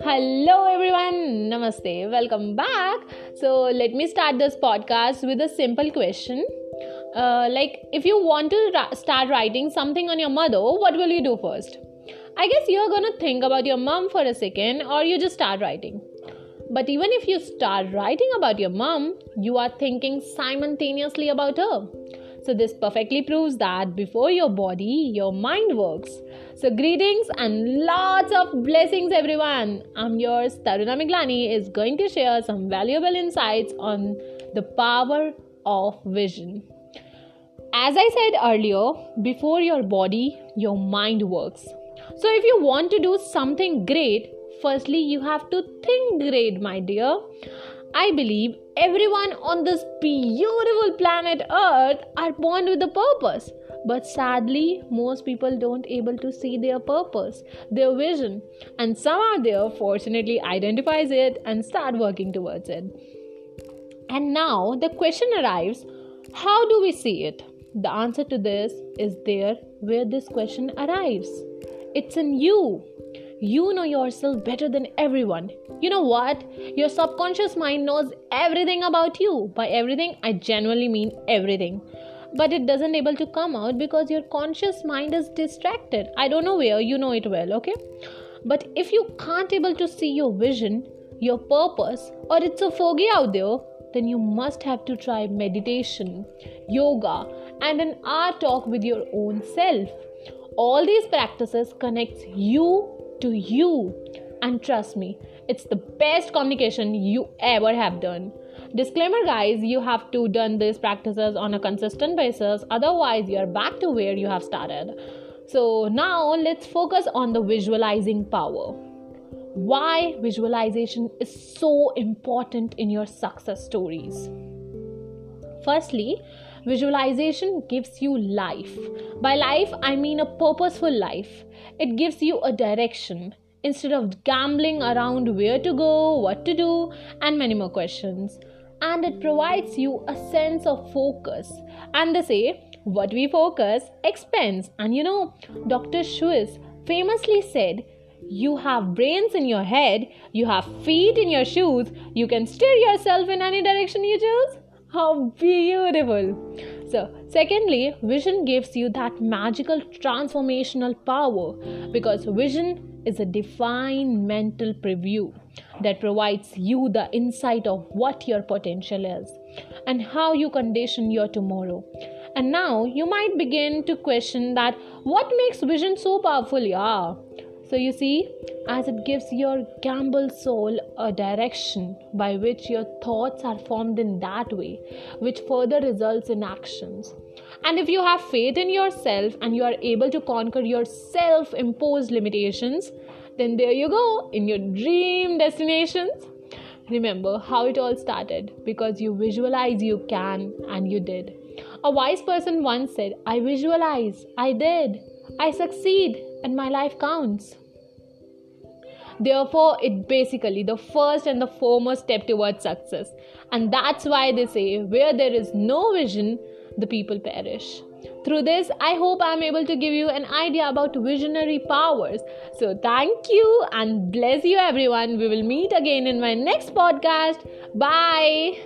Hello everyone, Namaste, welcome back. So, let me start this podcast with a simple question. Uh, like, if you want to ra- start writing something on your mother, what will you do first? I guess you're gonna think about your mom for a second, or you just start writing. But even if you start writing about your mom, you are thinking simultaneously about her. So, this perfectly proves that before your body, your mind works. So, greetings and lots of blessings, everyone. I'm yours, Taruna Miglani, is going to share some valuable insights on the power of vision. As I said earlier, before your body, your mind works. So, if you want to do something great, firstly, you have to think great, my dear. I believe everyone on this beautiful planet Earth are born with a purpose. But sadly, most people don't able to see their purpose, their vision, and some out there fortunately identifies it and start working towards it. And now the question arrives, how do we see it? The answer to this is there where this question arrives. It's in you. You know yourself better than everyone. You know what? Your subconscious mind knows everything about you. By everything, I genuinely mean everything. But it doesn't able to come out because your conscious mind is distracted. I don't know where, you know it well, okay? But if you can't able to see your vision, your purpose, or it's a foggy out there, then you must have to try meditation, yoga, and an art talk with your own self. All these practices connects you to you. And trust me, it's the best communication you ever have done. Disclaimer guys, you have to done these practices on a consistent basis, otherwise you're back to where you have started. So now let's focus on the visualizing power. Why visualization is so important in your success stories. Firstly, visualization gives you life. By life, I mean a purposeful life. It gives you a direction instead of gambling around where to go, what to do, and many more questions. And it provides you a sense of focus. And they say, what we focus expands. And you know, Dr. Seuss famously said, you have brains in your head, you have feet in your shoes, you can steer yourself in any direction you choose. How beautiful! So, secondly, vision gives you that magical transformational power because vision is a divine mental preview that provides you the insight of what your potential is and how you condition your tomorrow. And now you might begin to question that what makes vision so powerful, yeah. So you see, as it gives your gamble soul a direction by which your thoughts are formed in that way, which further results in actions. And if you have faith in yourself and you are able to conquer your self imposed limitations, then there you go in your dream destinations. Remember how it all started because you visualize you can and you did. A wise person once said, I visualize, I did, I succeed, and my life counts. Therefore, it basically the first and the foremost step towards success. And that's why they say, where there is no vision, the people perish. Through this, I hope I'm able to give you an idea about visionary powers. So, thank you and bless you, everyone. We will meet again in my next podcast. Bye.